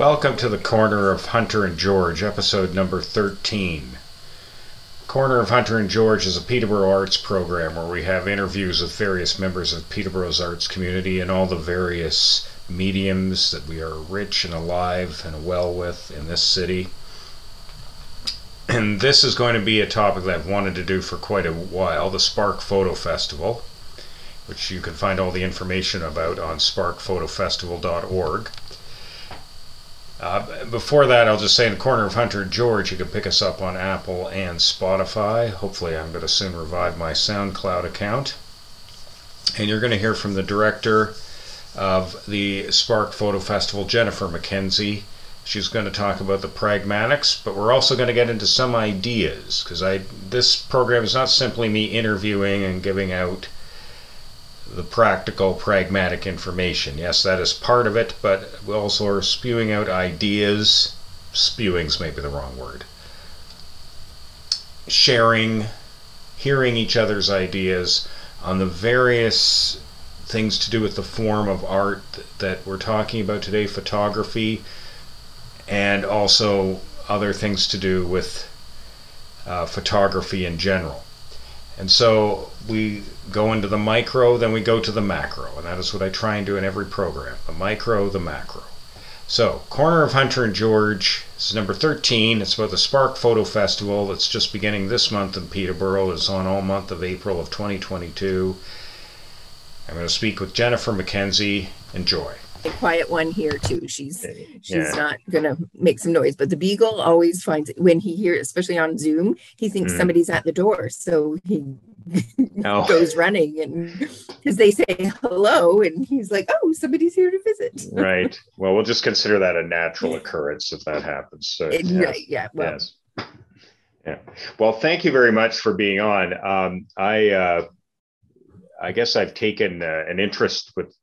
Welcome to the Corner of Hunter and George, episode number 13. Corner of Hunter and George is a Peterborough arts program where we have interviews with various members of Peterborough's arts community and all the various mediums that we are rich and alive and well with in this city. And this is going to be a topic that I've wanted to do for quite a while the Spark Photo Festival, which you can find all the information about on sparkphotofestival.org. Uh, before that, I'll just say in the corner of Hunter George, you can pick us up on Apple and Spotify. Hopefully, I'm going to soon revive my SoundCloud account. And you're going to hear from the director of the Spark Photo Festival, Jennifer Mackenzie. She's going to talk about the pragmatics, but we're also going to get into some ideas because I this program is not simply me interviewing and giving out the practical, pragmatic information. Yes, that is part of it, but we also are spewing out ideas. Spewing's maybe the wrong word. Sharing, hearing each other's ideas on the various things to do with the form of art that we're talking about today photography, and also other things to do with uh, photography in general. And so we go into the micro, then we go to the macro. And that is what I try and do in every program the micro, the macro. So, Corner of Hunter and George this is number 13. It's about the Spark Photo Festival that's just beginning this month in Peterborough. It's on all month of April of 2022. I'm going to speak with Jennifer Mackenzie. Enjoy the quiet one here too. She's she's yeah. not gonna make some noise, but the beagle always finds it, when he hears, especially on Zoom, he thinks mm. somebody's at the door, so he oh. goes running and because they say hello, and he's like, "Oh, somebody's here to visit." right. Well, we'll just consider that a natural occurrence if that happens. So it, yeah. Right. Yeah. Well. Yes. Yeah. Well, thank you very much for being on. Um, I. Uh, I guess I've taken uh, an interest with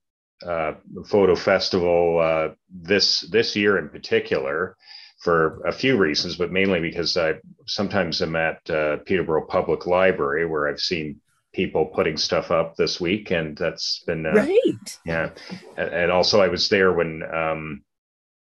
uh, photo festival uh, this this year in particular for a few reasons, but mainly because I sometimes am at uh, Peterborough Public Library where I've seen people putting stuff up this week, and that's been uh, right. Yeah, and also I was there when um,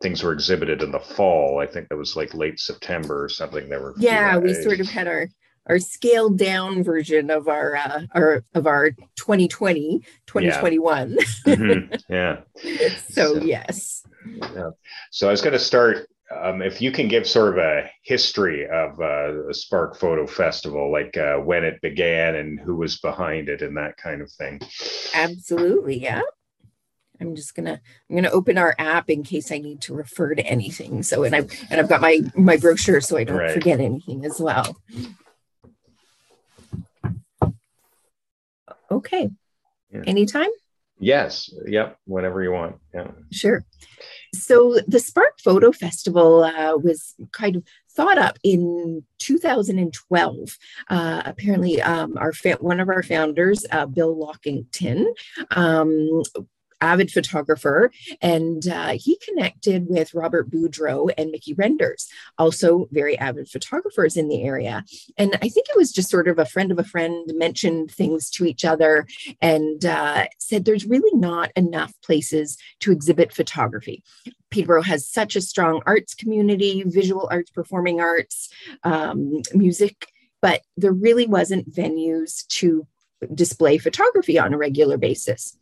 things were exhibited in the fall. I think that was like late September or something. There were yeah, we sort of had our our scaled down version of our uh, our of our 2020 2021 yeah, mm-hmm. yeah. so, so, yes yeah. so i was going to start um, if you can give sort of a history of uh, the spark photo festival like uh, when it began and who was behind it and that kind of thing absolutely yeah I'm just gonna I'm gonna open our app in case I need to refer to anything. So and I've and I've got my my brochure so I don't right. forget anything as well. Okay. Yeah. Anytime? Yes. Yep. Whenever you want. Yeah. Sure. So the Spark Photo Festival uh, was kind of thought up in 2012. Uh, apparently, um, our fa- one of our founders, uh, Bill Lockington, um, avid photographer, and uh, he connected with Robert Boudreau and Mickey Renders, also very avid photographers in the area. And I think it was just sort of a friend of a friend mentioned things to each other and uh, said there's really not enough places to exhibit photography. Peterborough has such a strong arts community, visual arts, performing arts, um, music, but there really wasn't venues to display photography on a regular basis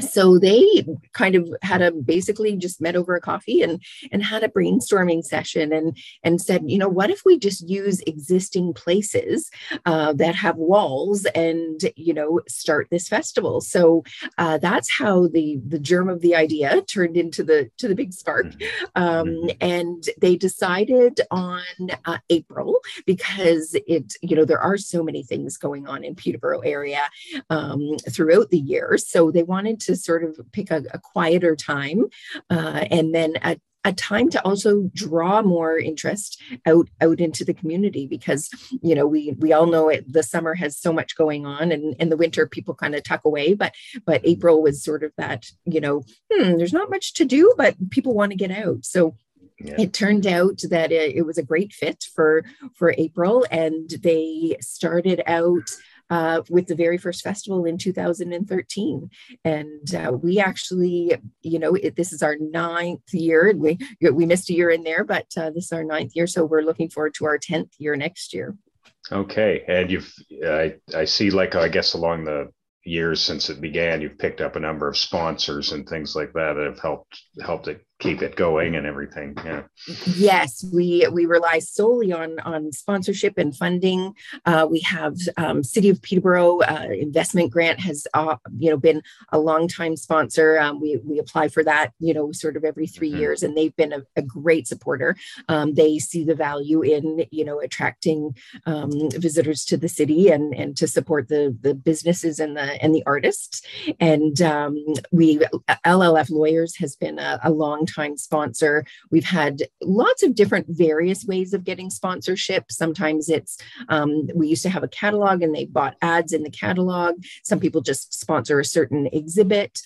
so they kind of had a basically just met over a coffee and and had a brainstorming session and and said you know what if we just use existing places uh, that have walls and you know start this festival so uh, that's how the the germ of the idea turned into the to the big spark mm-hmm. um, mm-hmm. and they decided on uh, april because it you know there are so many things going on in peterborough area um, throughout the year so they wanted to sort of pick a, a quieter time uh, and then a, a time to also draw more interest out out into the community because you know we we all know it the summer has so much going on and in the winter people kind of tuck away but but april was sort of that you know hmm, there's not much to do but people want to get out so yeah. it turned out that it, it, was a great fit for for april and they started out uh, with the very first festival in 2013. And uh, we actually, you know, it, this is our ninth year. We, we missed a year in there, but uh, this is our ninth year. So we're looking forward to our 10th year next year. Okay. And you've, I, I see like, I guess along the years since it began, you've picked up a number of sponsors and things like that that have helped helped it keep it going and everything. Yeah. Yes, we we rely solely on on sponsorship and funding. Uh, we have um, City of Peterborough uh, investment grant has uh, you know been a long time sponsor. Um, we we apply for that you know sort of every 3 mm-hmm. years, and they've been a, a great supporter. Um, they see the value in you know attracting um, visitors to the city and and to support the the businesses and the and the artists. And um, we LLF Lawyers has been a, a long time sponsor. We've had lots of different various ways of getting sponsorship. Sometimes it's, um, we used to have a catalog and they bought ads in the catalog. Some people just sponsor a certain exhibit.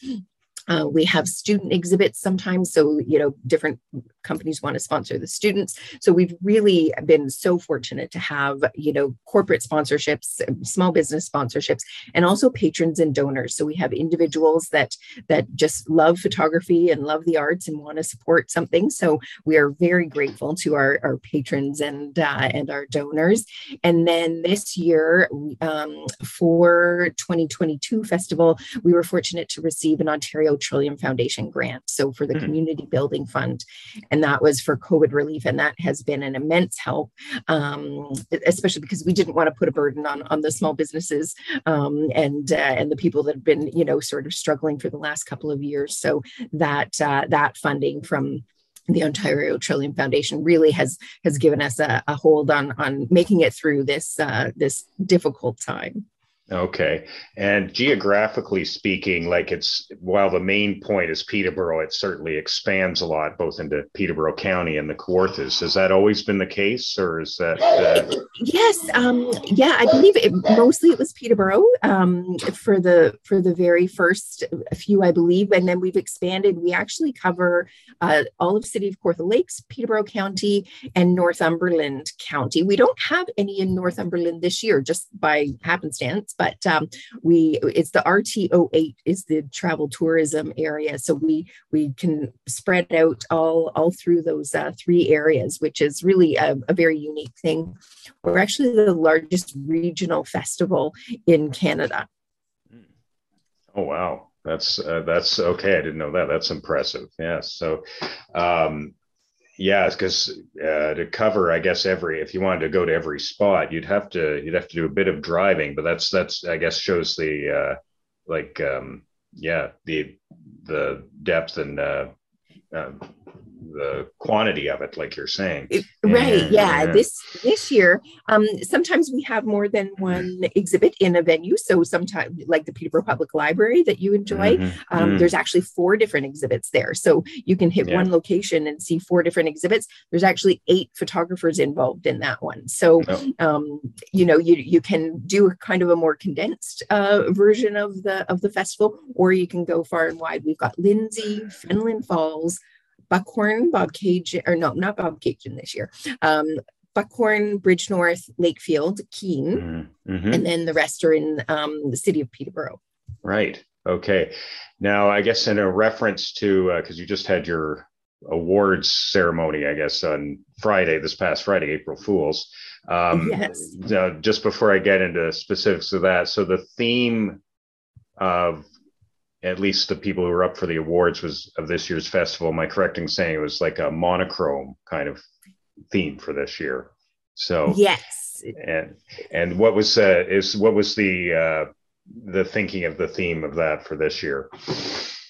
Uh, we have student exhibits sometimes. So, you know, different companies want to sponsor the students. So we've really been so fortunate to have, you know, corporate sponsorships, small business sponsorships, and also patrons and donors. So we have individuals that that just love photography and love the arts and want to support something. So we are very grateful to our, our patrons and uh, and our donors. And then this year um, for 2022 festival, we were fortunate to receive an Ontario Trillium Foundation grant. So for the mm-hmm. Community Building Fund. And that was for COVID relief. And that has been an immense help, um, especially because we didn't want to put a burden on, on the small businesses um, and, uh, and the people that have been, you know, sort of struggling for the last couple of years. So that, uh, that funding from the Ontario Trillium Foundation really has has given us a, a hold on on making it through this uh, this difficult time. Okay. And geographically speaking, like it's while the main point is Peterborough, it certainly expands a lot both into Peterborough County and the Kawarthas. Has that always been the case, or is that? Uh... Yes. Um, yeah, I believe it, mostly it was Peterborough um, for the for the very first few, I believe, and then we've expanded. We actually cover uh, all of City of Kawartha Lakes, Peterborough County, and Northumberland County. We don't have any in Northumberland this year, just by happenstance but um, we it's the RTO8 is the travel tourism area, so we we can spread out all all through those uh, three areas, which is really a, a very unique thing. We're actually the largest regional festival in Canada. Oh wow, that's uh, that's okay. I didn't know that. That's impressive. Yes. So, um, yeah, because uh, to cover, I guess every if you wanted to go to every spot, you'd have to you'd have to do a bit of driving. But that's that's I guess shows the uh, like um, yeah the the depth and uh, um, the quantity of it like you're saying right and, yeah. yeah. this this year um sometimes we have more than one exhibit in a venue so sometimes like the peterborough public library that you enjoy mm-hmm. um, mm-hmm. there's actually four different exhibits there so you can hit yeah. one location and see four different exhibits there's actually eight photographers involved in that one so oh. um you know you you can do kind of a more condensed uh version of the of the festival or you can go far and wide we've got lindsay fenelon falls Buckhorn, Bobcaygeon, or no, not Bobcaygeon this year. Um, Buckhorn, Bridgenorth, Lakefield, Keene, mm-hmm. and then the rest are in um, the city of Peterborough. Right. Okay. Now, I guess in a reference to because uh, you just had your awards ceremony, I guess on Friday, this past Friday, April Fools. Um, yes. Just before I get into specifics of that, so the theme of at least the people who were up for the awards was of this year's festival. Am I correct in saying it was like a monochrome kind of theme for this year? So yes, and and what was uh, is what was the uh, the thinking of the theme of that for this year?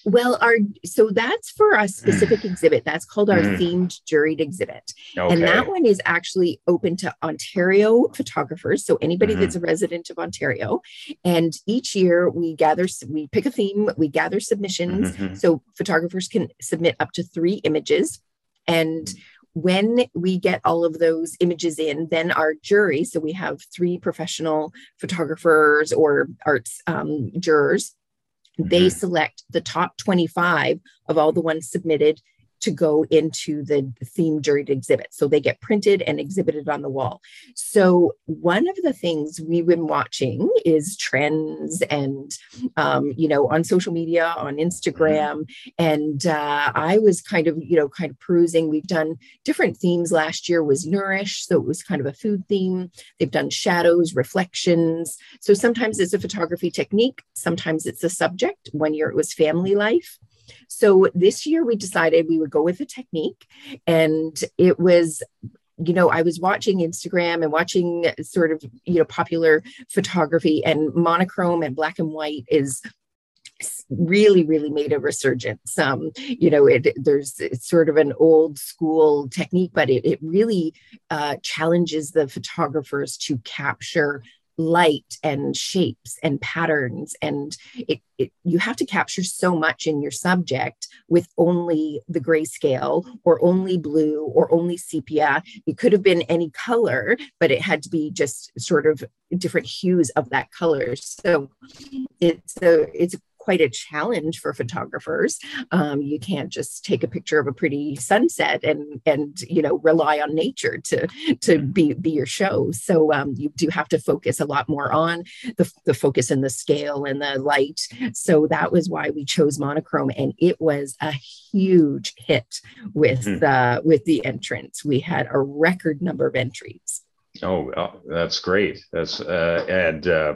Well, our so that's for a specific exhibit. That's called our mm. themed juried exhibit. Okay. And that one is actually open to Ontario photographers. So anybody mm-hmm. that's a resident of Ontario. And each year we gather, we pick a theme, we gather submissions. Mm-hmm. So photographers can submit up to three images. And when we get all of those images in, then our jury, so we have three professional photographers or arts um, jurors they mm-hmm. select the top 25 of all the ones submitted to go into the theme juried exhibit. So they get printed and exhibited on the wall. So one of the things we've been watching is trends and, um, you know, on social media, on Instagram. And uh, I was kind of, you know, kind of perusing. We've done different themes. Last year was Nourish. So it was kind of a food theme. They've done shadows, reflections. So sometimes it's a photography technique, sometimes it's a subject. One year it was family life. So this year we decided we would go with a technique, and it was you know, I was watching Instagram and watching sort of, you know, popular photography and monochrome and black and white is really really made a resurgence. Um you know it there's it's sort of an old school technique but it, it really uh challenges the photographers to capture light and shapes and patterns and it, it, you have to capture so much in your subject with only the grayscale or only blue or only sepia. It could have been any color but it had to be just sort of different hues of that color. So it's a it's quite a challenge for photographers. Um, you can't just take a picture of a pretty sunset and and you know rely on nature to to mm-hmm. be be your show. So um, you do have to focus a lot more on the the focus and the scale and the light. So that was why we chose monochrome, and it was a huge hit with mm-hmm. uh, with the entrance. We had a record number of entries. Oh, oh that's great. That's uh, and uh,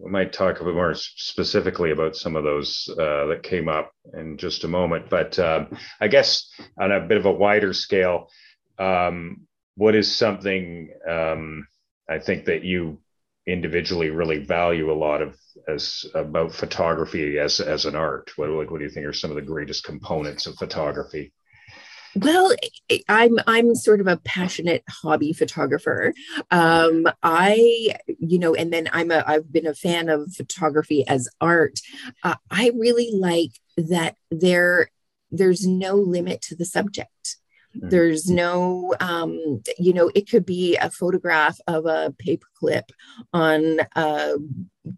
we might talk a bit more specifically about some of those uh, that came up in just a moment. But um, I guess on a bit of a wider scale, um, what is something um, I think that you individually really value a lot of as about photography as as an art? What, what do you think are some of the greatest components of photography? Well, I'm I'm sort of a passionate hobby photographer. Um, I, you know, and then I'm a I've been a fan of photography as art. Uh, I really like that there there's no limit to the subject. Mm-hmm. There's no, um, you know, it could be a photograph of a paperclip on a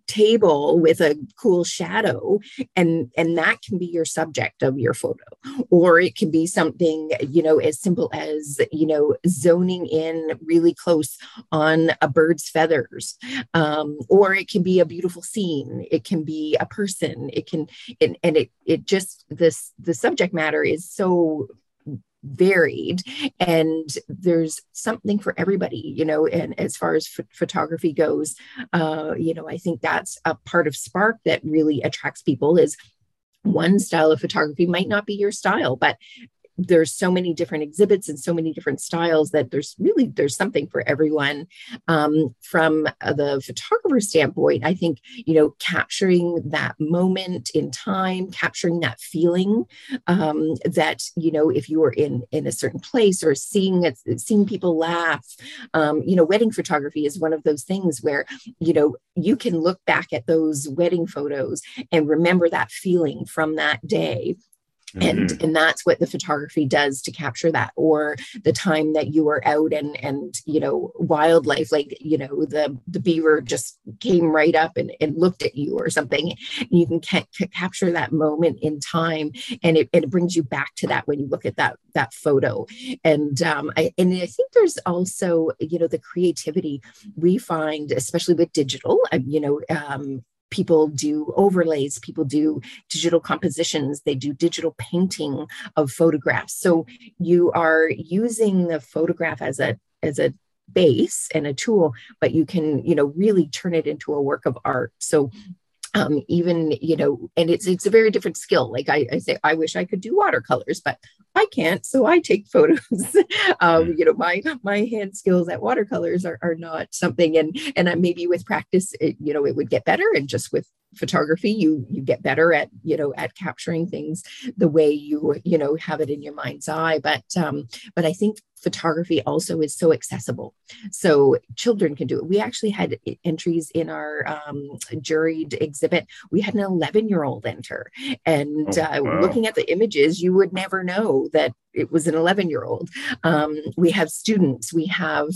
table with a cool shadow, and and that can be your subject of your photo, or it can be something, you know, as simple as you know, zoning in really close on a bird's feathers, um, or it can be a beautiful scene. It can be a person. It can, and, and it it just this the subject matter is so varied and there's something for everybody you know and as far as ph- photography goes uh you know i think that's a part of spark that really attracts people is one style of photography might not be your style but there's so many different exhibits and so many different styles that there's really there's something for everyone. Um, from the photographer standpoint i think you know capturing that moment in time capturing that feeling um, that you know if you were in in a certain place or seeing it seeing people laugh um, you know wedding photography is one of those things where you know you can look back at those wedding photos and remember that feeling from that day and mm-hmm. and that's what the photography does to capture that or the time that you were out and and you know wildlife like you know the the beaver just came right up and, and looked at you or something you can ca- capture that moment in time and it, and it brings you back to that when you look at that that photo and um I, and i think there's also you know the creativity we find especially with digital uh, you know um people do overlays people do digital compositions they do digital painting of photographs. So you are using the photograph as a as a base and a tool but you can you know really turn it into a work of art. So um, even you know and it's it's a very different skill like I, I say i wish i could do watercolors but i can't so i take photos um, mm. you know my my hand skills at watercolors are, are not something and and I, maybe with practice it, you know it would get better and just with photography you you get better at you know at capturing things the way you you know have it in your mind's eye but um but i think photography also is so accessible. So children can do it. We actually had entries in our um, juried exhibit. We had an 11 year old enter. And oh, uh, wow. looking at the images you would never know that it was an 11 year old um, we have students. We have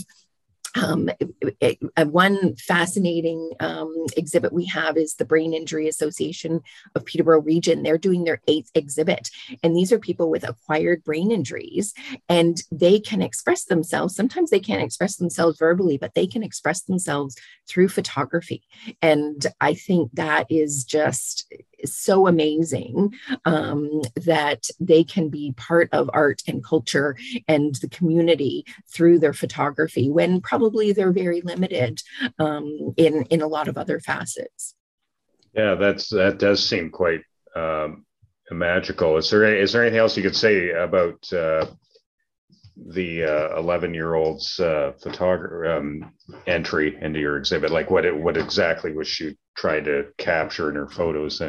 um, it, it, one fascinating um, exhibit we have is the Brain Injury Association of Peterborough Region. They're doing their eighth exhibit, and these are people with acquired brain injuries, and they can express themselves. Sometimes they can't express themselves verbally, but they can express themselves through photography. And I think that is just so amazing um, that they can be part of art and culture and the community through their photography when probably they're very limited um, in in a lot of other facets. Yeah, that's that does seem quite um, magical. Is there is there anything else you could say about uh, the 11 uh, year old's uh, um, entry into your exhibit? Like what it, what exactly was she trying to capture in her photos?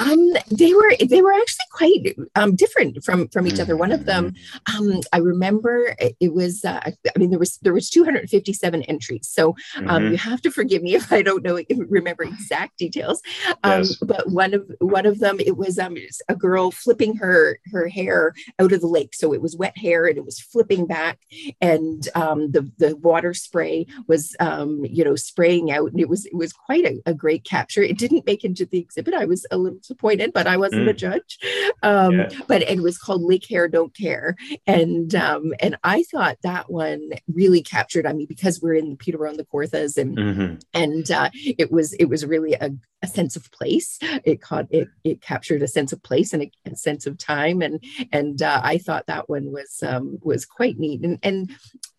Um, they were they were actually quite um, different from from each other. One of them, mm-hmm. um, I remember it was. Uh, I mean, there was there was 257 entries. So um, mm-hmm. you have to forgive me if I don't know remember exact details. Um, yes. But one of one of them, it was um, a girl flipping her her hair out of the lake. So it was wet hair and it was flipping back, and um, the the water spray was um, you know spraying out, and it was it was quite a, a great capture. It didn't make into the exhibit. I was a little disappointed, but I wasn't mm. the judge. Um, yeah. But it was called Lake Hair Don't Care, and um, and I thought that one really captured. I mean, because we're in Peterborough and the Kawarthas and mm-hmm. and uh, it was it was really a, a sense of place. It caught it it captured a sense of place and a, a sense of time, and and uh, I thought that one was um, was quite neat. And and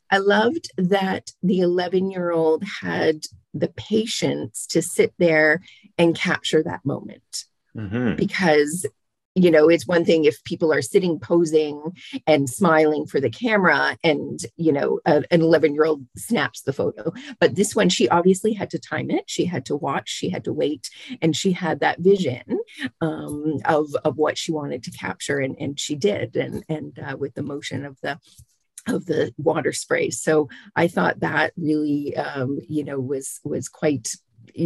I loved that the 11 year old had the patience to sit there and capture that moment mm-hmm. because you know it's one thing if people are sitting posing and smiling for the camera and you know a, an 11 year old snaps the photo. But this one she obviously had to time it. She had to watch. She had to wait. And she had that vision um, of of what she wanted to capture. And and she did. And and uh, with the motion of the of the water spray. So I thought that really, um, you know, was was quite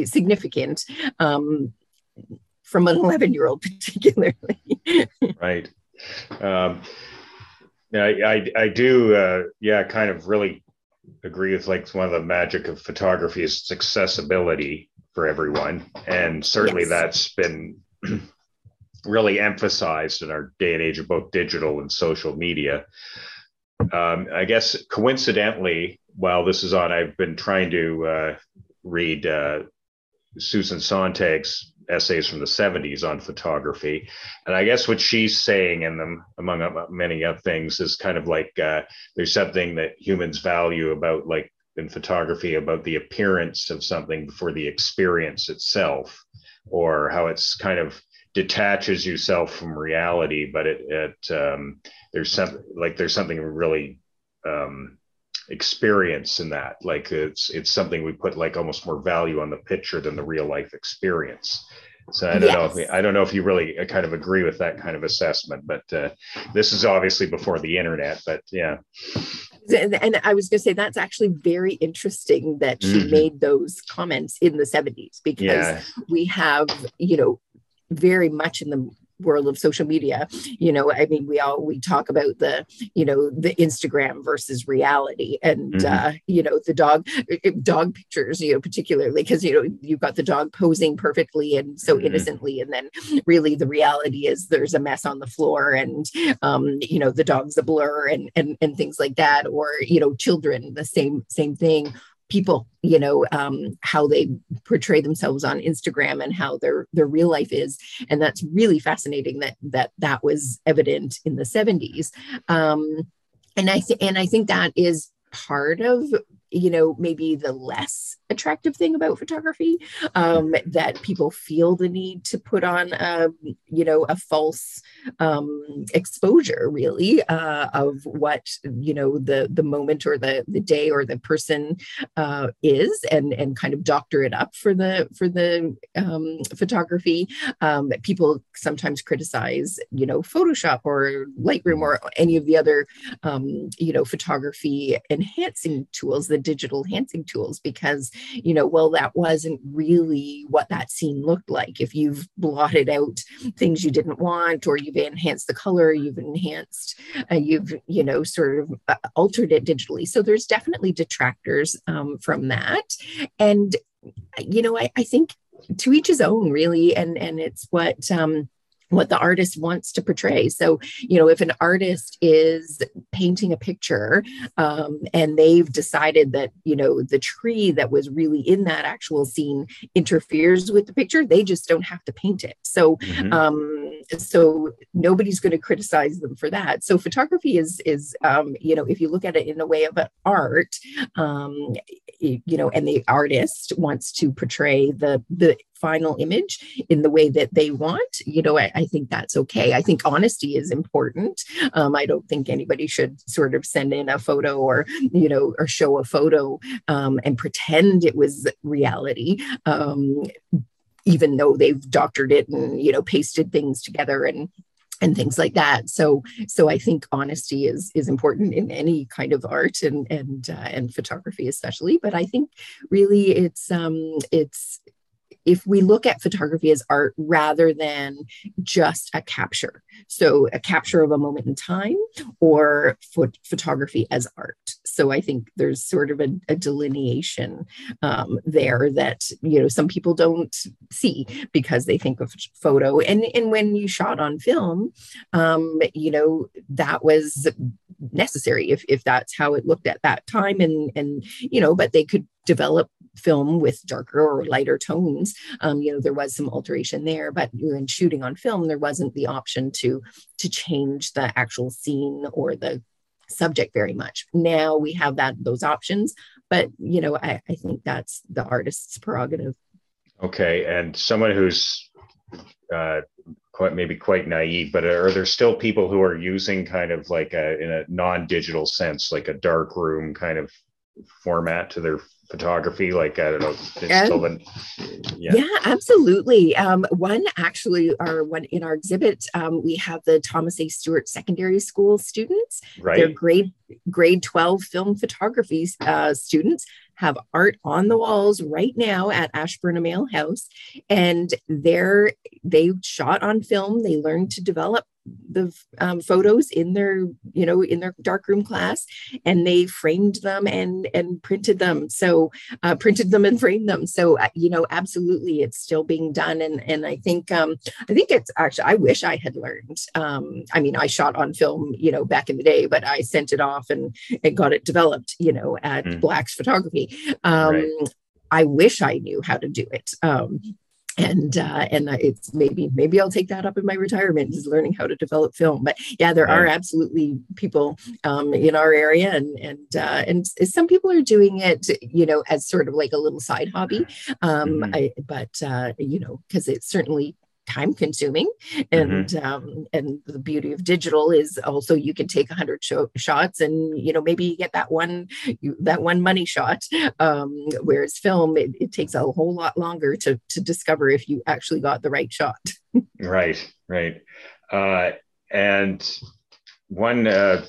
significant. Um, from an 11 year old particularly. right. Um, I, I, I do, uh, yeah, kind of really agree with like one of the magic of photography is its accessibility for everyone. And certainly yes. that's been really emphasized in our day and age of both digital and social media um, I guess coincidentally, while this is on, I've been trying to uh, read uh, Susan Sontag's essays from the 70s on photography. And I guess what she's saying in them, among many other things, is kind of like uh, there's something that humans value about, like in photography, about the appearance of something before the experience itself, or how it's kind of detaches yourself from reality, but it, it um, there's some like there's something really um, experience in that. Like it's it's something we put like almost more value on the picture than the real life experience. So I don't yes. know if I don't know if you really uh, kind of agree with that kind of assessment, but uh, this is obviously before the internet. But yeah, and, I was going to say that's actually very interesting that she mm-hmm. made those comments in the 70s because yeah. we have you know very much in the world of social media you know i mean we all we talk about the you know the instagram versus reality and mm-hmm. uh you know the dog eh, dog pictures you know particularly because you know you've got the dog posing perfectly and so mm-hmm. innocently and then really the reality is there's a mess on the floor and um you know the dog's a blur and and and things like that or you know children the same same thing people you know um, how they portray themselves on instagram and how their their real life is. And that's really fascinating that that that was evident in the 70s um, and i th- and i think that is part of you know maybe the less attractive thing about photography um, that people feel the need to put on a, um, you know a false um, exposure really uh, of what you know the the moment or the the day or the person uh, is and and kind of doctor it up for the for the um, photography. Um, people sometimes criticize you know photoshop or lightroom or any of the other um, you know photography enhancing tools the digital enhancing tools because you know well that wasn't really what that scene looked like. If you've blotted out things you didn't want or you've enhanced the color you've enhanced uh, you've you know sort of uh, altered it digitally. So there's definitely detractors um, from that. And you know I, I think to each his own really. And and it's what um what the artist wants to portray. So, you know, if an artist is painting a picture um, and they've decided that, you know, the tree that was really in that actual scene interferes with the picture, they just don't have to paint it. So, mm-hmm. um, so nobody's going to criticize them for that. So photography is, is um, you know, if you look at it in a way of an art, um, you know, and the artist wants to portray the the final image in the way that they want, you know, I, I think that's okay. I think honesty is important. Um, I don't think anybody should sort of send in a photo or, you know, or show a photo um, and pretend it was reality. Um, even though they've doctored it and you know pasted things together and and things like that. So so i think honesty is is important in any kind of art and and uh, and photography especially but i think really it's um it's if we look at photography as art rather than just a capture. So a capture of a moment in time or phot- photography as art. So i think there's sort of a, a delineation um, there that you know some people don't see because they think of photo. And and when you shot on film um, you know that was necessary if, if that's how it looked at that time. And and you know but they could develop film with darker or lighter tones. Um, you know there was some alteration there but when shooting on film there wasn't the option to to change the actual scene or the subject very much. Now we have that those options but you know i, I think that's the artist's prerogative. Okay and someone who's uh, quite maybe quite naive, but are there still people who are using kind of like a in a non-digital sense, like a dark room kind of format to their photography? Like I don't know, yeah. yeah, absolutely. Um, one actually, our one in our exhibit, um, we have the Thomas A. Stewart Secondary School students. Right. They're grade grade twelve film photography uh, students have art on the walls right now at Ashburn Ale House, and they're they shot on film. They learned to develop the um, photos in their you know in their darkroom class and they framed them and and printed them. So uh, printed them and framed them. So uh, you know absolutely it's still being done. And and i think um i think it's actually i wish i had learned um i mean i shot on film you know back in the day but i sent it off and and got it developed you know at mm. black's photography. Um right. i wish i knew how to do it. Um and uh, and it's maybe maybe I'll take that up in my retirement is learning how to develop film. But yeah, there are absolutely people um, in our area, and and uh, and some people are doing it, you know, as sort of like a little side hobby. Um, mm-hmm. I, but uh, you know, because it's certainly time consuming and mm-hmm. um, and the beauty of digital is also you can take 100 shots and you know maybe you get that one you, that one money shot um, whereas film it, it, takes a whole lot longer to to discover if you actually got the right shot right right uh, and one uh,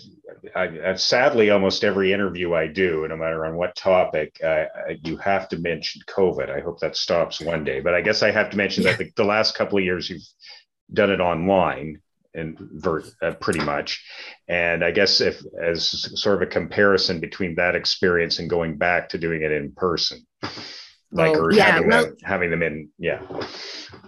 I, sadly, almost every interview I do, no matter on what topic, uh, you have to mention COVID. I hope that stops one day. But I guess I have to mention yeah. that the, the, last couple of years you've done it online and ver- uh, pretty much. And I guess if as sort of a comparison between that experience and going back to doing it in person like well, or yeah, having, well, them, having them in yeah.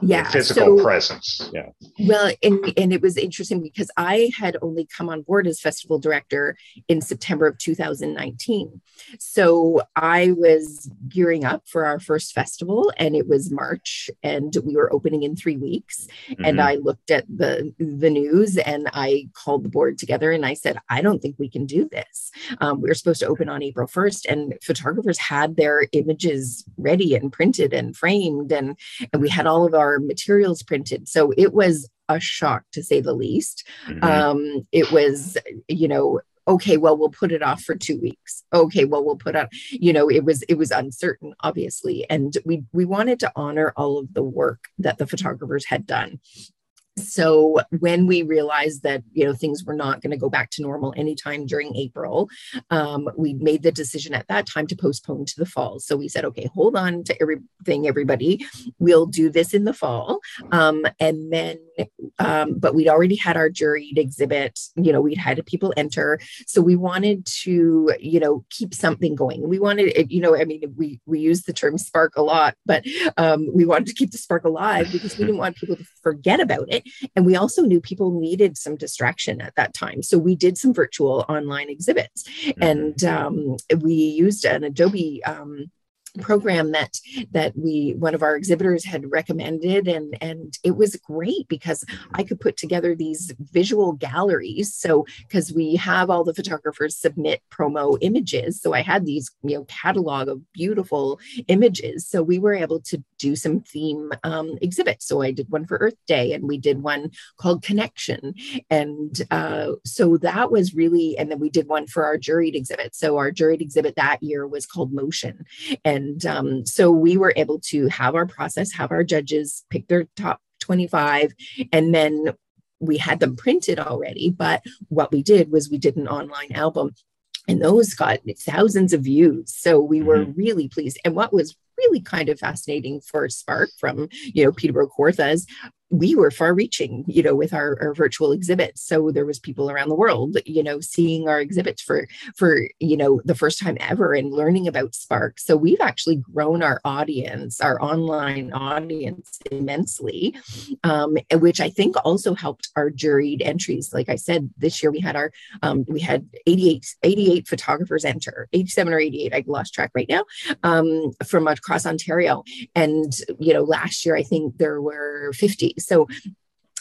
Yeah physical so, presence yeah. Well and and it was interesting because i had only come on board as festival director in september of 2019 so i was gearing up for our first festival and it was march and we were opening in three weeks. Mm-hmm. and i looked at the the news and i called the board together and i said i don't think we can do this. Um, we were supposed to open on april 1st and photographers had their images ready and printed and framed and, and we had all of our materials printed. So it was a shock to say the least. Mm-hmm. um, it was you know okay well we'll put it off for two weeks. Okay well we'll put on you know it was it was uncertain obviously. And we we wanted to honor all of the work that the photographers had done so when we realized that you know things were not going to go back to normal anytime during april um, we made the decision at that time to postpone to the fall. So we said okay hold on to everything everybody. We'll do this in the fall. Um, and then um, but we'd already had our juried exhibit you know we'd had people enter so we wanted to you know keep something going we wanted you know i mean we we use the term spark a lot but um, we wanted to keep the spark alive because we didn't want people to forget about it and we also knew people needed some distraction at that time. So we did some virtual online exhibits mm-hmm. and um, we used an Adobe um, program that that we one of our exhibitors had recommended and and it was great because i could put together these visual galleries. So because we have all the photographers submit promo images. So i had these you know catalog of beautiful images. So we were able to do some theme um, exhibits. So i did one for earth day and we did one called connection. And uh, so that was really and then we did one for our juried exhibit. So our juried exhibit that year was called motion. And and um, so we were able to have our process, have our judges pick their top 25, and then we had them printed already. But what we did was we did an online album and those got thousands of views so we were mm-hmm. really pleased and what was really kind of fascinating for spark from you know peterborough Kawarthas we were far reaching you know with our, our virtual exhibits. So there was people around the world you know seeing our exhibits for for you know the first time ever and learning about spark. So we've actually grown our audience our online audience immensely um, which i think also helped our juried entries. Like i said this year we had our um, we had 88 88 photographers enter 87 or 88 i lost track right now um, from across ontario. And you know last year i think there were 50 so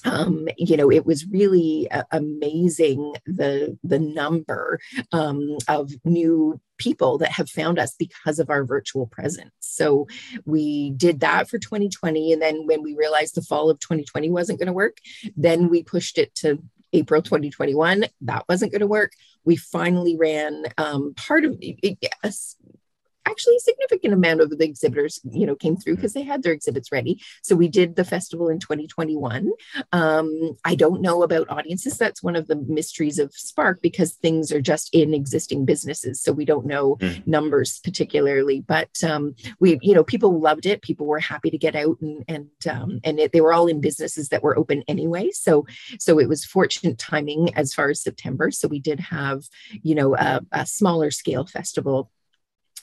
um, you know, it was really uh, amazing the the number um, of new people that have found us because of our virtual presence. So we did that for 2020, and then when we realized the fall of 2020 wasn't going to work, then we pushed it to April 2021. That wasn't going to work. We finally ran um, part of a, actually a significant amount of the exhibitors, you know, came through because mm-hmm. they had their exhibits ready. So we did the festival in 2021. Um, I don't know about audiences. That's one of the mysteries of Spark because things are just in existing businesses. So we don't know mm. numbers particularly, but um, we, you know, people loved it. People were happy to get out and, and, um, and it, they were all in businesses that were open anyway. So, so it was fortunate timing as far as September. So we did have, you know, a, a smaller scale festival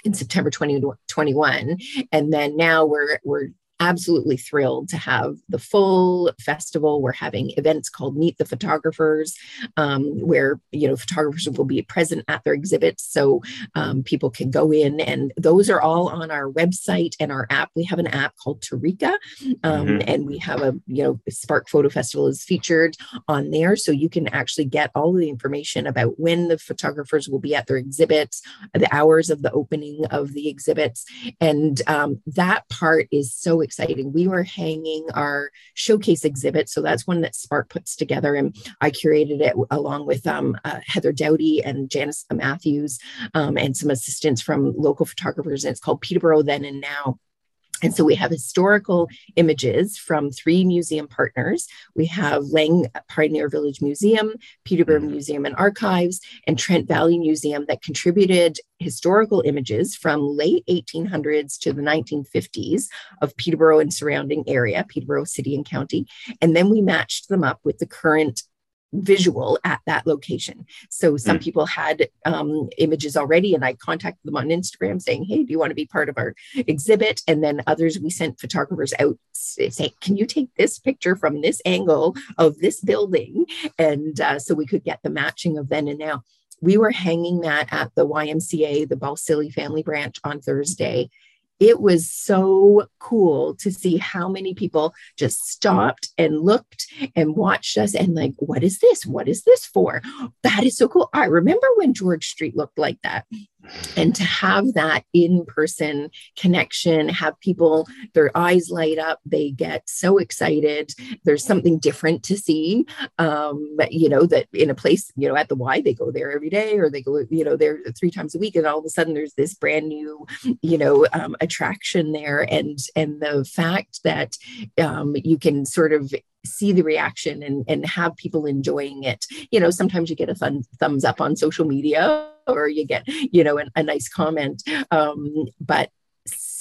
in September 2021. And then now we're we're absolutely thrilled to have the full festival. We're having events called Meet the Photographers, um, where you know photographers will be present at their exhibits, so um, people can go in, and those are all on our website and our app. We have an app called Tarika, um, mm-hmm. and we have a you know Spark Photo Festival is featured on there, so you can actually get all the information about when the photographers will be at their exhibits, the hours of the opening of the exhibits, and um, that part is so exciting. We were hanging our showcase exhibit. So that's one that Spark puts together. And I curated it along with um, uh, Heather Dowdy and Janice Matthews um, and some assistants from local photographers. And it's called Peterborough Then and Now. And so we have historical images from three museum partners. We have Lang Pioneer Village Museum, Peterborough mm-hmm. Museum and Archives, and Trent Valley Museum that contributed historical images from late 1800s to the 1950s of Peterborough and surrounding area, Peterborough City and County. And then we matched them up with the current visual at that location. So some mm. people had um, images already, and I contacted them on Instagram saying, "Hey, do you want to be part of our exhibit?" And then others, we sent photographers out saying, "Can you take this picture from this angle of this building?" And uh, so we could get the matching of then and now. We were hanging that at the YMCA, the Balsillie Family Branch, on Thursday, it was so cool to see how many people just stopped and looked and watched us and like what is this? What is this for? That is so cool. I remember when george street looked like that and to have that in person connection have people their eyes light up they get so excited. There's something different to see um, you know that in a place you know at the y they go there every day or they go you know there three times a week and all of a sudden there's this brand new you know um, attraction there. And and the fact that um, you can sort of see the reaction and, and have people enjoying it. You know, sometimes you get a fun thumbs up on social media or you get, you know, an, a nice comment. Um, but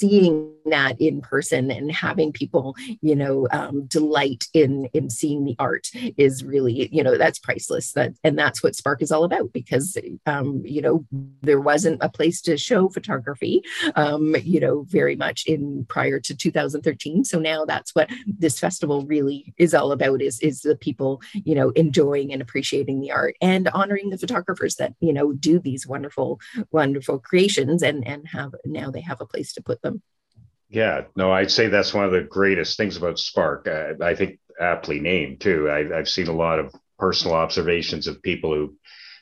seeing that in person and having people you know um, delight in in seeing the art is really you know that's priceless that and that's what spark is all about because um, you know there wasn't a place to show photography um, you know very much in prior to 2013 so now that's what this festival really is all about is is the people you know enjoying and appreciating the art and honoring the photographers that you know do these wonderful wonderful creations and and have now they have a place to put them. Yeah, no, I'd say that's one of the greatest things about Spark. Uh, I think aptly named too. I, I've seen a lot of personal observations of people who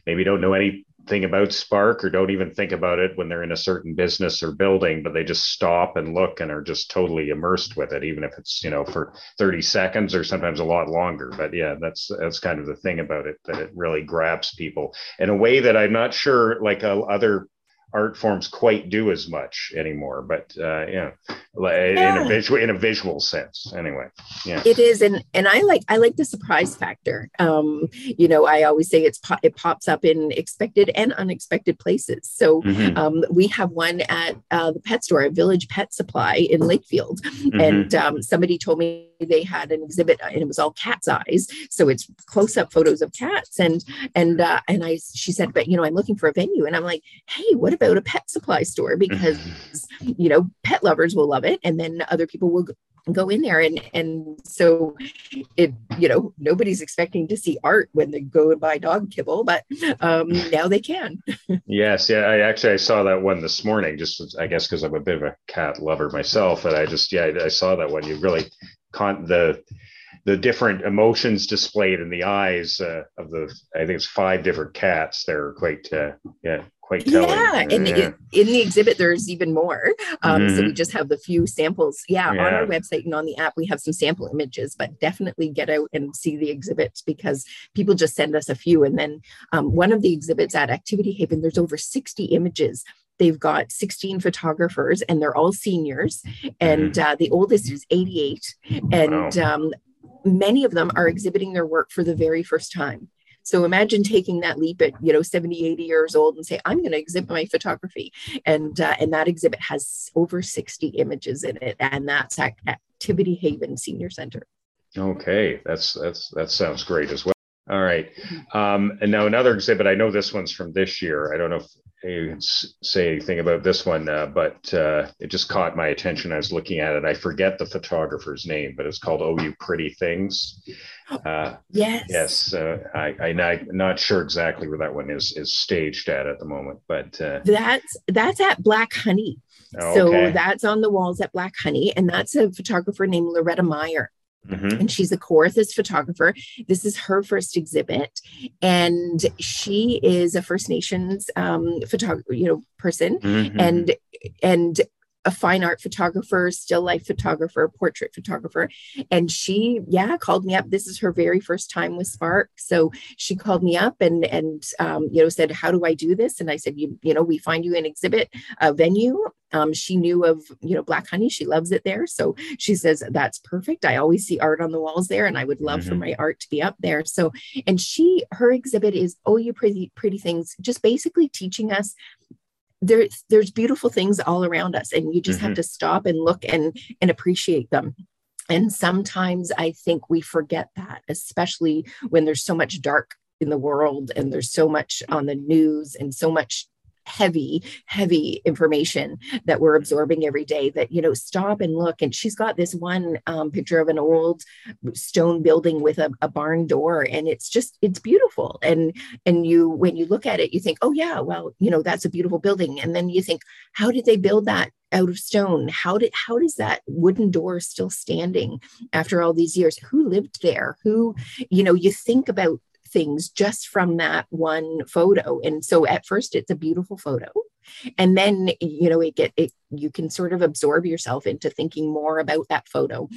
maybe don't know anything about Spark or don't even think about it when they're in a certain business or building, but they just stop and look and are just totally immersed with it, even if it's you know for 30 seconds or sometimes a lot longer. But yeah, that's that's kind of the thing about it that it really grabs people in a way that I'm not sure like uh, other art forms quite do as much anymore but uh yeah, yeah. in a visual in a visual sense anyway yeah it is and and i like i like the surprise factor um you know i always say it's po- it pops up in expected and unexpected places so mm-hmm. um we have one at uh, the pet store at village pet supply in lakefield mm-hmm. and um somebody told me they had an exhibit and it was all cat's eyes so it's close up photos of cats and and uh and i she said but you know i'm looking for a venue and i'm like hey what about a pet supply store because you know pet lovers will love it and then other people will go in there and and so it you know nobody's expecting to see art when they go and buy dog kibble but um now they can. Yes yeah i actually i saw that one this morning just i guess because i'm a bit of a cat lover myself and i just yeah i saw that one. You really con the the different emotions displayed in the eyes uh, of the i think it's five different cats they're quite uh, yeah quite telling. Yeah, and yeah. in the exhibit there's even more. Um, mm-hmm. So we mm-hmm. just have the few samples. Yeah, yeah, on our website and on the app we have some sample images, but definitely get out and see the exhibits because people just send us a few. And then um, one of the exhibits at Activity Haven, there's over 60 images they've got 16 photographers and they're all seniors and mm-hmm. uh, the oldest is 88 and wow. um, many of them are exhibiting their work for the very first time so imagine taking that leap at, you know, 70, 80 years old and say, I'm going to exhibit my photography. And, uh, and that exhibit has over 60 images in it. And that's at Activity Haven Senior Center. Okay. That's, that's, that sounds great as well. All right. Mm-hmm. Um, and now another exhibit, I know this one's from this year. I don't know if you can say anything about this one, uh, but uh, it just caught my attention. I was looking at it. I forget the photographer's name, but it's called "Oh You Pretty Things." Uh, yes. Yes. Uh, I, I, am not sure exactly where that one is is staged at at the moment, but uh, that's that's at Black Honey. Oh, so that's on the walls at Black Honey, and that's a photographer named Loretta Meyer. Mm-hmm. And she's a Kawarthis photographer. This is her first exhibit, and she is a First Nations um, photographer, you know, person, mm-hmm. and and a fine art photographer, still life photographer, portrait photographer. And she, yeah, called me up. This is her very first time with Spark. So she called me up and, and, um, you know, said, how do I do this? And I said, you, you know, we find you an exhibit a venue. Um, she knew of, you know, Black Honey. She loves it there. So she says, that's perfect. I always see art on the walls there and I would love mm-hmm. for my art to be up there. So, and she, her exhibit is, oh, you pretty, pretty things, just basically teaching us there's there's beautiful things all around us and you just mm-hmm. have to stop and look and and appreciate them and sometimes i think we forget that especially when there's so much dark in the world and there's so much on the news and so much heavy heavy information that we're absorbing every day that you know stop and look. And she's got this one um, picture of an old stone building with a, a, barn door and it's just it's beautiful. And and you when you look at it you think oh yeah well you know that's a beautiful building. And then you think how did they build that out of stone? How did how does that wooden door still standing after all these years? Who lived there? Who you know you think about things just from that one photo. And so at first, it's a beautiful photo. and then you know it get it you can sort of absorb yourself into thinking more about that photo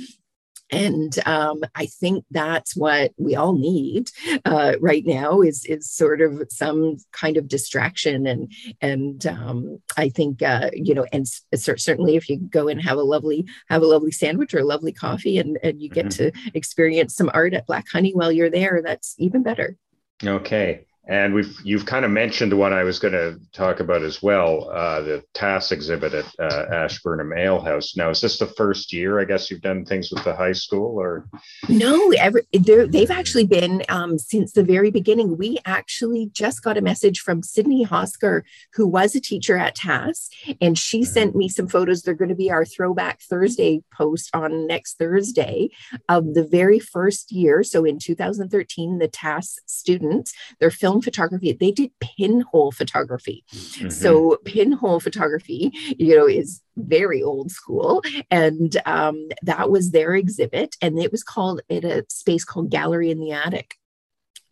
and um, I think that's what we all need uh, right now is is sort of some kind of distraction and and um, I think uh, you know and certainly if you go and have a lovely have a lovely sandwich or a lovely coffee and and you get mm-hmm. to experience some art at Black Honey while you're there, that's even better. Okay. And we've you've kind of mentioned one I was going to talk about as well, uh, the TAS exhibit at uh, Ashburnham Ale House. Now, is this the first year? I guess you've done things with the high school, or no? Every, they've actually been um, since the very beginning. We actually just got a message from Sydney Hosker, who was a teacher at TAS, and she mm-hmm. sent me some photos. They're going to be our Throwback Thursday post on next Thursday of the very first year. So in 2013, the TAS students, they're film film photography, they did pinhole photography. Mm-hmm. So pinhole photography, you know, is very old school. And um, that was their exhibit. And it was called at a space called Gallery in the Attic.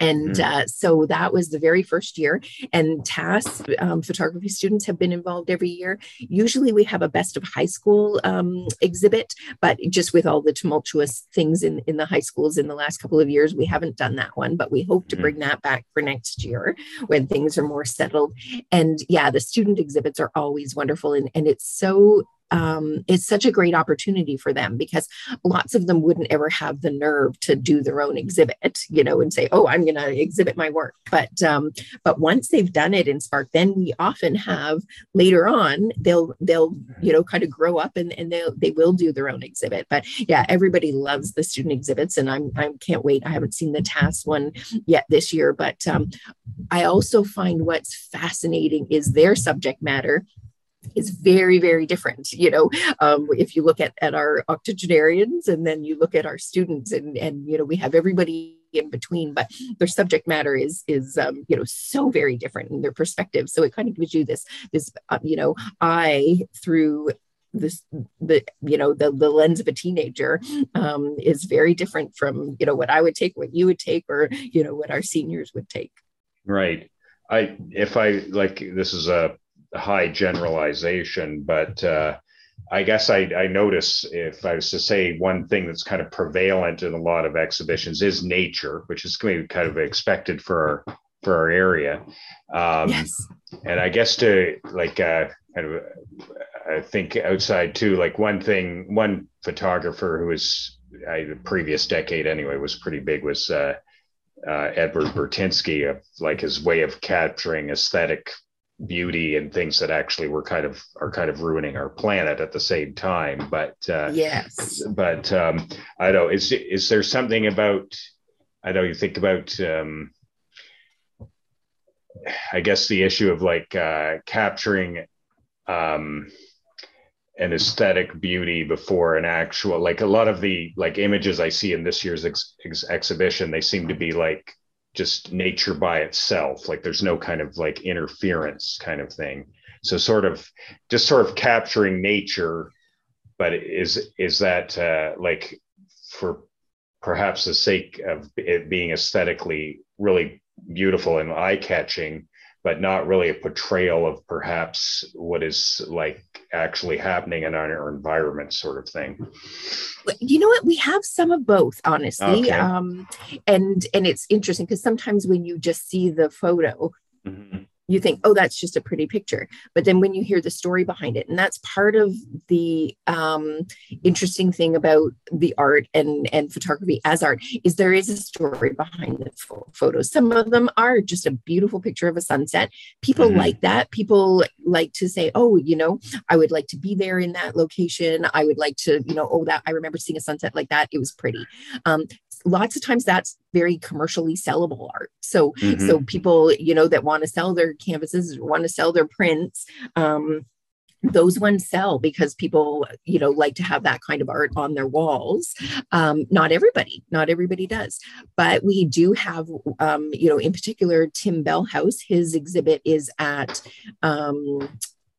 And mm. uh, so that was the very first year. And TAS um, photography students have been involved every year. Usually we have a best of high school um, exhibit, but just with all the tumultuous things in, in the high schools in the last couple of years, we haven't done that one, but we hope to mm. bring that back for next year when things are more settled. And yeah, the student exhibits are always wonderful. And, and it's so um, it's such a great opportunity for them because lots of them wouldn't ever have the nerve to do their own exhibit, you know, and say, "Oh, I'm going to exhibit my work." But um, but once they've done it in Spark, then we often have later on they'll they'll you know kind of grow up and and they they will do their own exhibit. But yeah, everybody loves the student exhibits, and I'm I can't wait. I haven't seen the TASS one yet this year, but um, I also find what's fascinating is their subject matter is very very different you know um, if you look at, at our octogenarians and then you look at our students and and you know we have everybody in between but their subject matter is is um, you know so very different in their perspective so it kind of gives you this this uh, you know eye through this the you know the the lens of a teenager um, is very different from you know what I would take, what you would take, or you know what our seniors would take. Right. I if I like this is a high generalization, but uh, I guess I, I notice if I was to say one thing that's kind of prevalent in a lot of exhibitions is nature, which is kind of expected for our, for our area. Um, yes. And I guess to like uh, kind of I think outside too, like one thing, one photographer who was I, the previous decade anyway was pretty big was uh, uh, Edward Bertinsky of like his way of capturing aesthetic beauty and things that actually were kind of are kind of ruining our planet at the same time but uh yes. but um i don't is is there something about i know you think about um i guess the issue of like uh capturing um an aesthetic beauty before an actual like a lot of the like images i see in this year's ex- ex- exhibition they seem to be like just nature by itself like there's no kind of like interference kind of thing. So sort of just sort of capturing nature but is is that uh, like for perhaps the sake of it being aesthetically really beautiful and eye-catching but not really a portrayal of perhaps what is like actually happening in our environment sort of thing. You know what? We have some of both honestly okay. um and and it's interesting because sometimes when you just see the photo mm-hmm you think, oh, that's just a pretty picture. But then when you hear the story behind it, and that's part of the um, interesting thing about the art and, and photography as art, is there is a story behind the photos. Some of them are just a beautiful picture of a sunset. People mm-hmm. like that. People like to say, oh, you know, I would like to be there in that location. I would like to, you know, oh, that I remember seeing a sunset like that. It was pretty. Um, lots of times that's very commercially sellable art. So mm-hmm. so people you know that want to sell their canvases or want to sell their prints. Um, those ones sell because people you know like to have that kind of art on their walls um, not everybody not everybody does but we do have um, you know in particular tim bellhouse his exhibit is at um,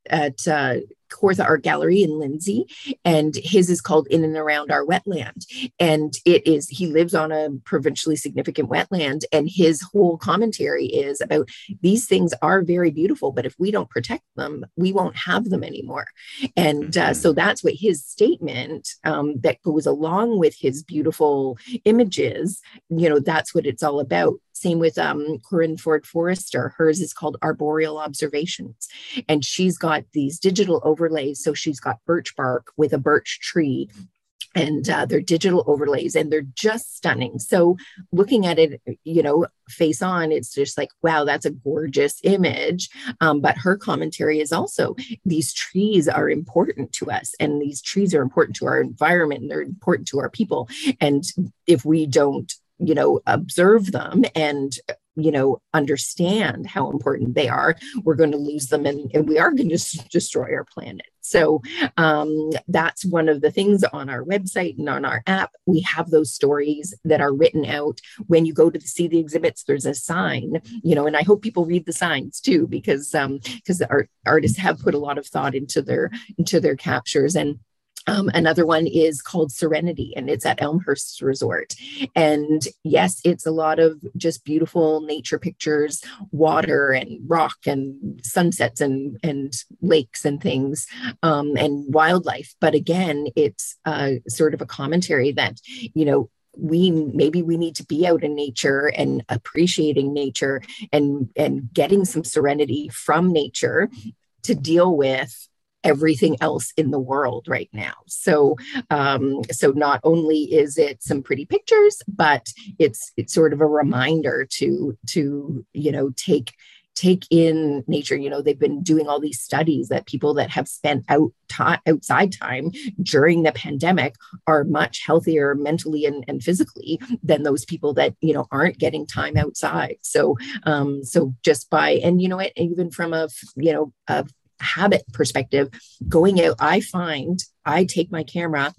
at uh, Kawartha Art Gallery in Lindsay, and his is called In and Around Our Wetland. And it is, he lives on a provincially significant wetland, and his whole commentary is about these things are very beautiful, but if we don't protect them, we won't have them anymore. And uh, so mm-hmm. that's what his statement um, that goes along with his beautiful images, you know, that's what it's all about. Same with um, Corinne Ford Forrester. Hers is called Arboreal Observations. And she's got these digital overlays. So she's got birch bark with a birch tree and uh, they're digital overlays and they're just stunning. So looking at it you know face on it's just like wow that's a gorgeous image. Um, but her commentary is also these trees are important to us and these trees are important to our environment and they're important to our people. And if we don't you know observe them and you know understand how important they are we're going to lose them and, and we are going to destroy our planet. So um, that's one of the things on our website and on our app. We have those stories that are written out. When you go to see the exhibits there's a sign you know and i hope people read the signs too because um because the art, artists have put a lot of thought into their into their captures. And um, another one is called Serenity, and it's at Elmhurst Resort. And yes, it's a lot of just beautiful nature pictures, water and rock and sunsets and, and lakes and things, um, and wildlife. But again, it's uh, sort of a commentary that, you know, we maybe we need to be out in nature and appreciating nature and and getting some serenity from nature to deal with everything else in the world right now. So, um, so not only is it some pretty pictures, but it's it's sort of a reminder to to you know take take in nature you know they've been doing all these studies that people that have spent out time outside time during the pandemic are much healthier mentally and, and physically than those people that you know aren't getting time outside so um so just by and you know what even from a you know a habit perspective, going out, I find I take my camera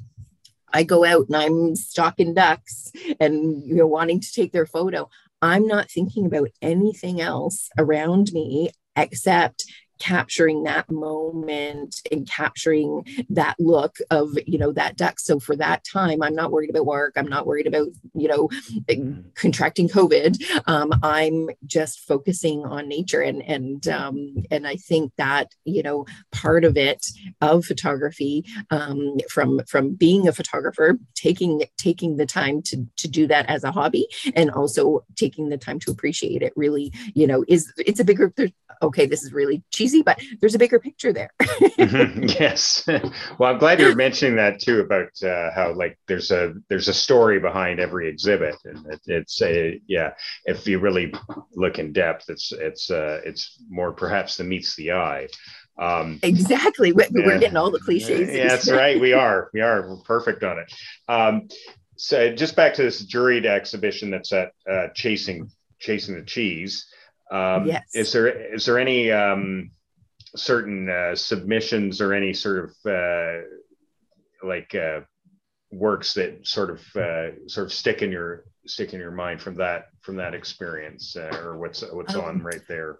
I go out and I'm stalking ducks and you know wanting to take their photo. I'm not thinking about anything else around me except capturing that moment and capturing that look of you know that duck so for that time i'm not worried about work. I'm not worried about you know mm-hmm. contracting covid. Um, i'm just focusing on nature and and um, and i think that you know part of it of photography um, from from being a photographer taking taking the time to to do that as a hobby and also taking the time to appreciate it really you know is it's a bigger okay this is really cheap cheesy, but there's a bigger picture there. mm-hmm. Yes. Well, I'm glad you're mentioning that too about uh, how like there's a there's a story behind every exhibit, and it, it's a yeah. If you really look in depth, it's it's uh, it's more perhaps than meets the eye. Um, exactly. We're, we're getting all the cliches. Yeah, that's right. We are. We are. We're perfect on it. Um, so just back to this juried exhibition that's at uh, chasing chasing the cheese. Um, yes. Is there is there any um, certain uh, submissions or any sort of uh, like uh, works that sort of uh, sort of stick in your stick in your mind from that from that experience uh, or what's what's um, on right there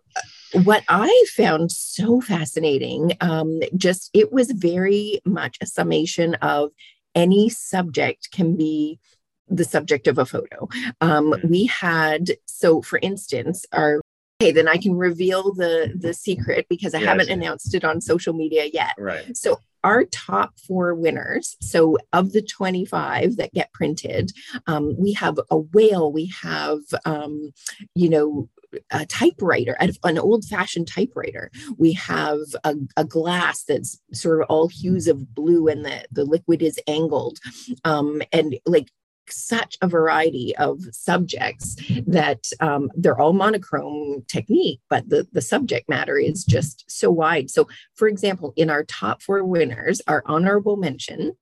what i found so fascinating um, just it was very much a summation of any subject can be the subject of a photo um, mm-hmm. we had so for instance our okay then i can reveal the the secret because i yes. haven't announced it on social media yet right so our top four winners so of the 25 that get printed um, we have a whale we have um, you know a typewriter, an old fashioned typewriter. We have a, a, glass that's sort of all hues of blue and the, the liquid is angled. Um, and like such a variety of subjects that um, they're all monochrome technique, but the, the subject matter is just so wide. So, for example, in our top four winners, our honorable mention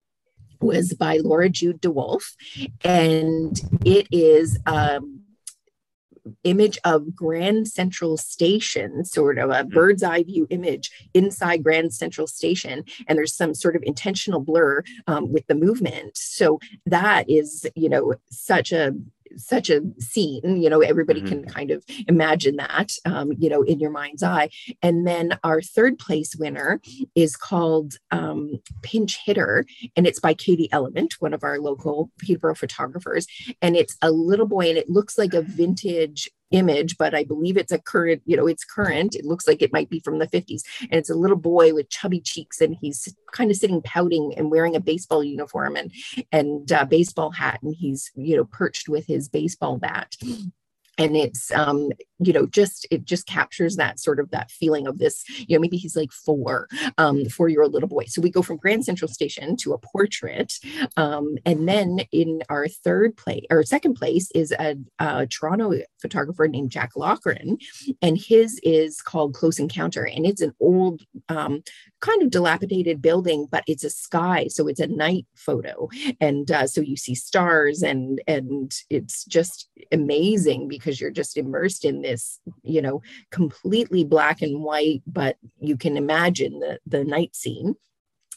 was by Laura Jude DeWolf, and it is um, image of Grand Central Station, sort of a mm-hmm. bird's eye view image inside Grand Central Station, and there's some sort of intentional blur um, with the movement. So that is, you know, such a such a scene you know everybody mm-hmm. can kind of imagine that um, you know in your mind's eye and then our third place winner is called um, pinch hitter and it's by katie element one of our local peterborough photographers and it's a little boy and it looks like a vintage image, but I believe it's a current, you know, it's current. It looks like it might be from the 50s. And it's a little boy with chubby cheeks and he's kind of sitting pouting and wearing a baseball uniform and and uh, baseball hat and he's, you know, perched with his baseball bat and it's um you know just it just captures that sort of that feeling of this you know maybe he's like four um four year old little boy. So we go from grand central station to a portrait um and then in our third place or second place is a, a toronto photographer named jack Loughran and his is called close encounter and it's an old um kind of dilapidated building but it's a sky so it's a night photo. And uh, so you see stars and and it's just amazing because you're just immersed in this you know completely black and white but you can imagine the the night scene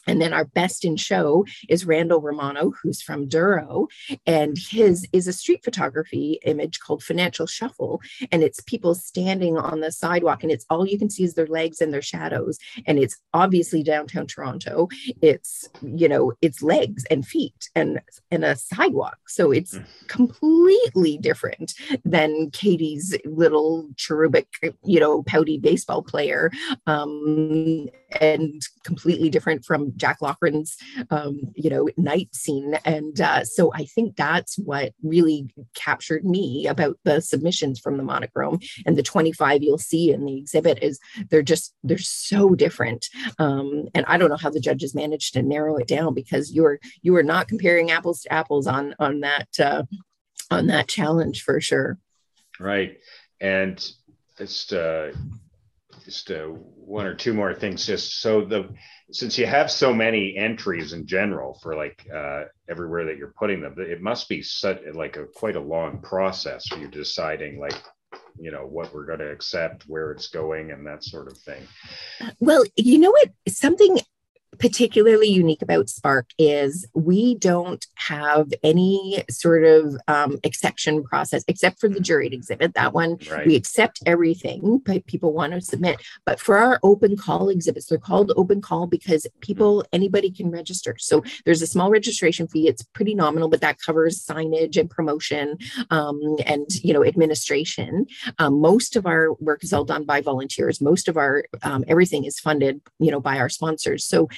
and then our best in show is Randall Romano, who's from Duro, and his is a street photography image called Financial Shuffle. And it's people standing on the sidewalk, and it's all you can see is their legs and their shadows. And it's obviously downtown Toronto. It's, you know, it's legs and feet and, and a sidewalk. So it's hmm. completely different than Katie's little cherubic, you know, pouty baseball player. Um, and completely different from Jack Loughran's, um, you know, night scene. And uh, so I think that's what really captured me about the submissions from the monochrome and the 25 you'll see in the exhibit is they're just they're so different. Um, and I don't know how the judges managed to narrow it down because you are you are not comparing apples to apples on on that uh, on that challenge for sure. Right, and it's uh, just uh, one or two more things. Just so the since you have so many entries in general for like uh, everywhere that you're putting them, it must be such like a quite a long process for you deciding like you know what we're going to accept where it's going and that sort of thing well you know what something particularly unique about Spark is we don't have any sort of um, exception process except for the juried exhibit. That one, right. we accept everything people want to submit. But for our open call exhibits, they're called open call because people, anybody can register. So there's a small registration fee. It's pretty nominal, but that covers signage and promotion um, and, you know, administration. Um, most of our work is all done by volunteers. Most of our, um, everything is funded, you know, by our sponsors. So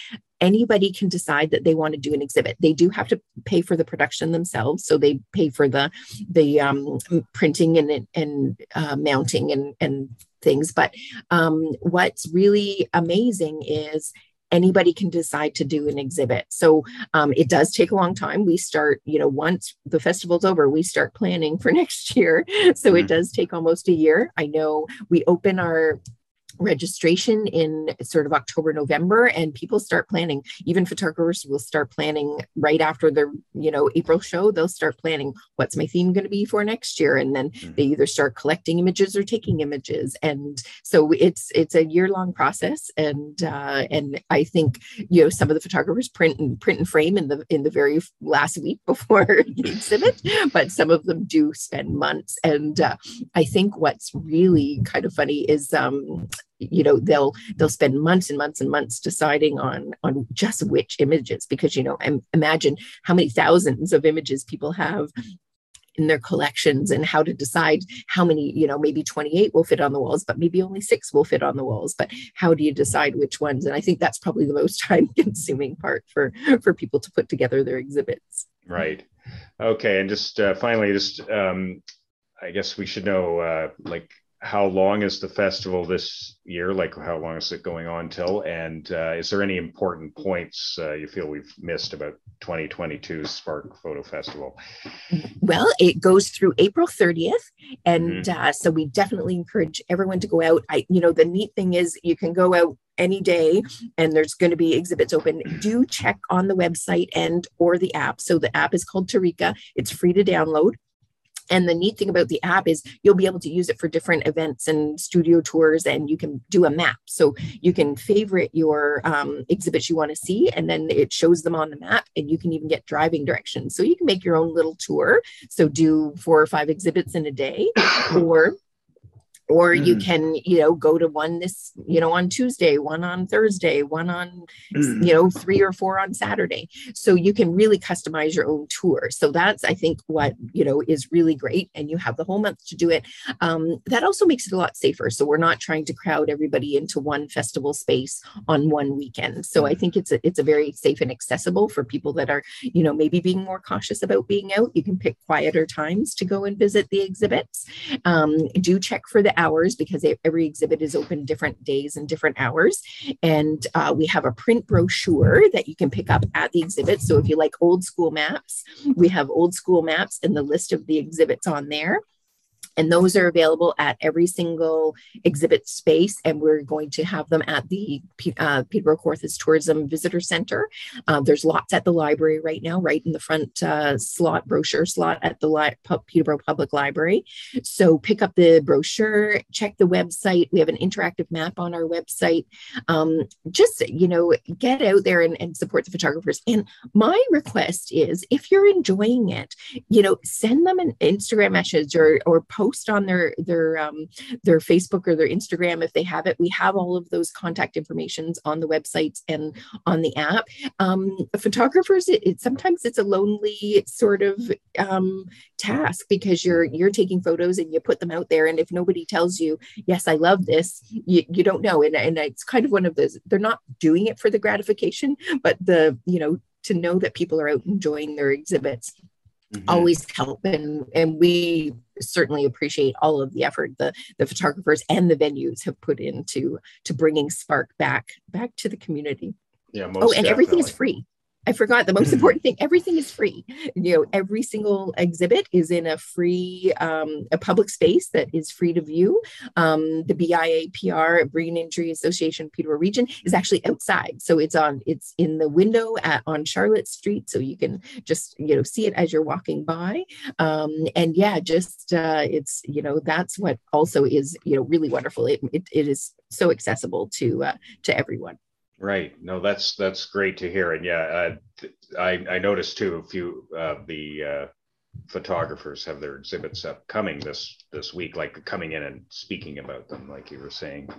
anybody can decide that they want to do an exhibit. They do have to pay for the production themselves so they pay for the the um, printing and and uh, mounting and and things but um, what's really amazing is anybody can decide to do an exhibit. So um, it does take a long time. We start you know once the festival's over we start planning for next year. So it mm-hmm. does take almost a year. I know we open our registration in sort of October, November, and people start planning. Even photographers will start planning right after their, you know, April show. They'll start planning what's my theme going to be for next year, and then mm-hmm. they either start collecting images or taking images. And so it's it's a year long process, and uh, and I think you know some of the photographers print and print and frame in the in the very last week before the exhibit, but some of them do spend months. And uh, I think what's really kind of funny is um, you know they'll they'll spend months and months and months deciding on on just which images because you know imagine how many thousands of images people have in their collections and how to decide how many you know maybe 28 will fit on the walls but maybe only six will fit on the walls. But how do you decide which ones? And i think that's probably the most time consuming part for for people to put together their exhibits. Right. Okay. And just uh, finally just um i guess we should know uh like how long is the festival this year? Like, how long is it going on till? And uh, is there any important points uh, you feel we've missed about 2022 Spark Photo Festival? Well, it goes through April 30th, and mm-hmm. uh, so we definitely encourage everyone to go out. I, you know, the neat thing is you can go out any day and there's going to be exhibits open do check on the website and or the app so the app is called Toureka it's free to download and the neat thing about the app is you'll be able to use it for different events and studio tours and you can do a map. So you can favorite your um, exhibits you want to see and then it shows them on the map and you can even get driving directions. So you can make your own little tour. So do four or five exhibits in a day or or mm. you can you know go to one this you know on tuesday one on thursday one on mm. you know three or four on saturday. So you can really customize your own tour. So that's i think what you know is really great and you have the whole month to do it. Um, that also makes it a lot safer. So we're not trying to crowd everybody into one festival space on one weekend. So i think it's a, it's a very safe and accessible for people that are you know maybe being more cautious about being out. You can pick quieter times to go and visit the exhibits. Um, do check for the hours because every exhibit is open different days and different hours. And uh, we have a print brochure that you can pick up at the exhibit. So if you like old school maps, we have old school maps and the list of the exhibits on there and those are available at every single exhibit space and we're going to have them at the uh, peterborough kawarthas tourism visitor center. Um, there's lots at the library right now right in the front uh, slot brochure slot at the Li- peterborough public library. So pick up the brochure check the website. We have an interactive map on our website. Um, just you know get out there and, and support the photographers. And my request is if you're enjoying it you know send them an instagram message or or post post on their their um, their Facebook or their Instagram if they have it. We have all of those contact informations on the websites and on the app. Um, photographers, it, it, sometimes it's a lonely sort of um, task because you're you're taking photos and you put them out there, and if nobody tells you, yes, I love this, you, you don't know. And, and it's kind of one of those. They're not doing it for the gratification, but the you know to know that people are out enjoying their exhibits mm-hmm. always help and and we certainly appreciate all of the effort the the photographers and the venues have put into to bringing spark back back to the community yeah oh and definitely. everything is free I forgot the most important thing. Everything is free. You know, every single exhibit is in a free, um, a public space that is free to view. Um, the BIAPR, Brain Injury Association Peterborough Region, is actually outside, so it's on, it's in the window at on Charlotte Street, so you can just you know see it as you're walking by. Um, and yeah, just uh, it's you know that's what also is you know really wonderful. It it, it is so accessible to uh, to everyone. Right. No, that's that's great to hear. And yeah, uh, I I noticed too a few of the uh, photographers have their exhibits up coming this this week, like coming in and speaking about them, like you were saying.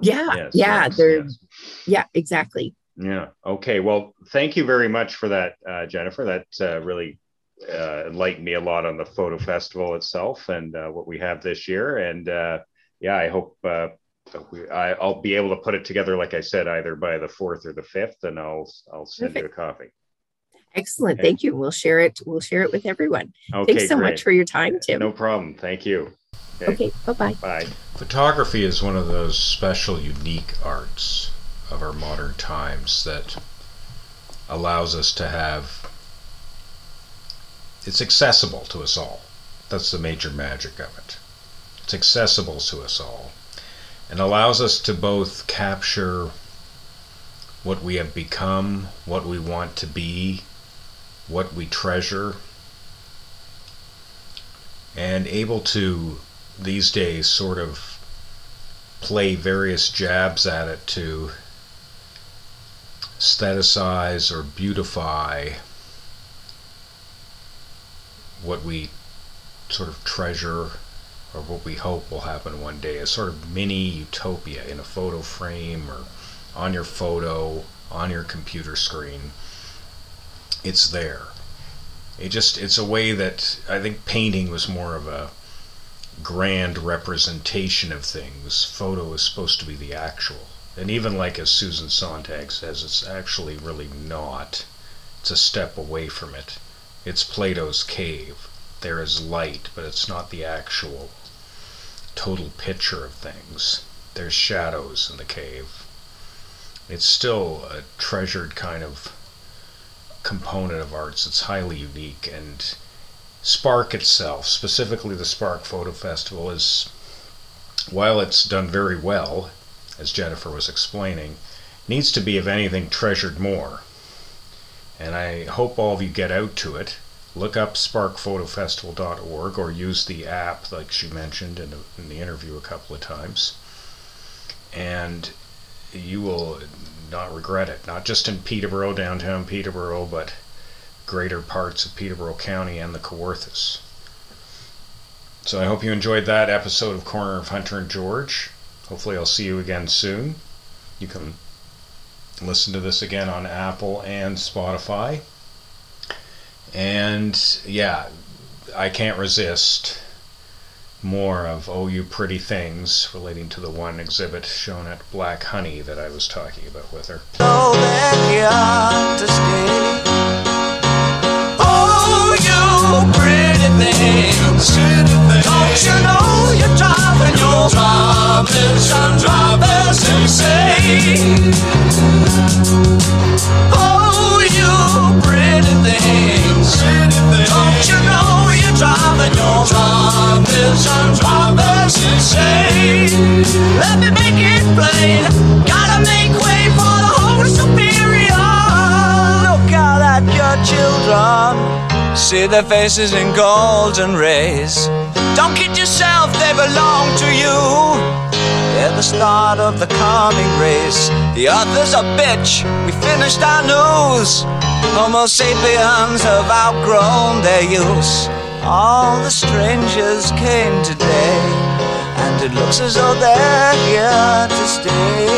Yeah. Yes, yeah. Yes, they're. Yes. Yeah. Exactly. Yeah. Okay. Well, thank you very much for that, uh, Jennifer. That uh, really uh, enlightened me a lot on the photo festival itself and uh, what we have this year. And yeah, I hope we, I, will be able to put it together, like I said, either by the fourth or the fifth, and I'll I'll send Perfect. you a copy. Excellent, okay. thank you. We'll share it. We'll share it with everyone. Okay, Thanks so great. much for your time, Tim. No problem. Thank you. Okay, okay bye bye. Bye. Photography is one of those special, unique arts of our modern times that allows us to have. It's accessible to us all. That's the major magic of it. It's accessible to us all and allows us to both capture what we have become, what we want to be, what we treasure, and able to these days sort of play various jabs at it to aestheticize or beautify what we sort of treasure or what we hope will happen one day, a sort of mini utopia in a photo frame or on your photo, on your computer screen. It's there. It just it's a way that I think painting was more of a grand representation of things. Photo is supposed to be the actual. And even like as Susan Sontag says, it's actually really not. It's a step away from it. It's Plato's cave. There is light, but it's not the actual total picture of things. There's shadows in the cave. It's still a treasured kind of component of arts. It's highly unique. And Spark itself, specifically the Spark Photo Festival, is, while it's done very well, as Jennifer was explaining, needs to be, if anything, treasured more. And I hope all of you get out to it. Look up sparkphotofestival.org or use the app, like she mentioned in the, in the interview a couple of times. And you will not regret it, not just in Peterborough, downtown Peterborough, but greater parts of Peterborough County and the Kawarthas. So I hope you enjoyed that episode of Corner of Hunter and George. Hopefully, I'll see you again soon. You can listen to this again on Apple and Spotify. And yeah, I can't resist more of Oh You Pretty Things relating to the one exhibit shown at Black Honey that I was talking about with her. Oh, you pretty things. Don't you know you're your insane? See their faces in golden rays. Don't kid yourself, they belong to you. They're the start of the coming race. The other's a bitch. We finished our news. Homo sapiens have outgrown their use. All the strangers came today, and it looks as though they're here to stay.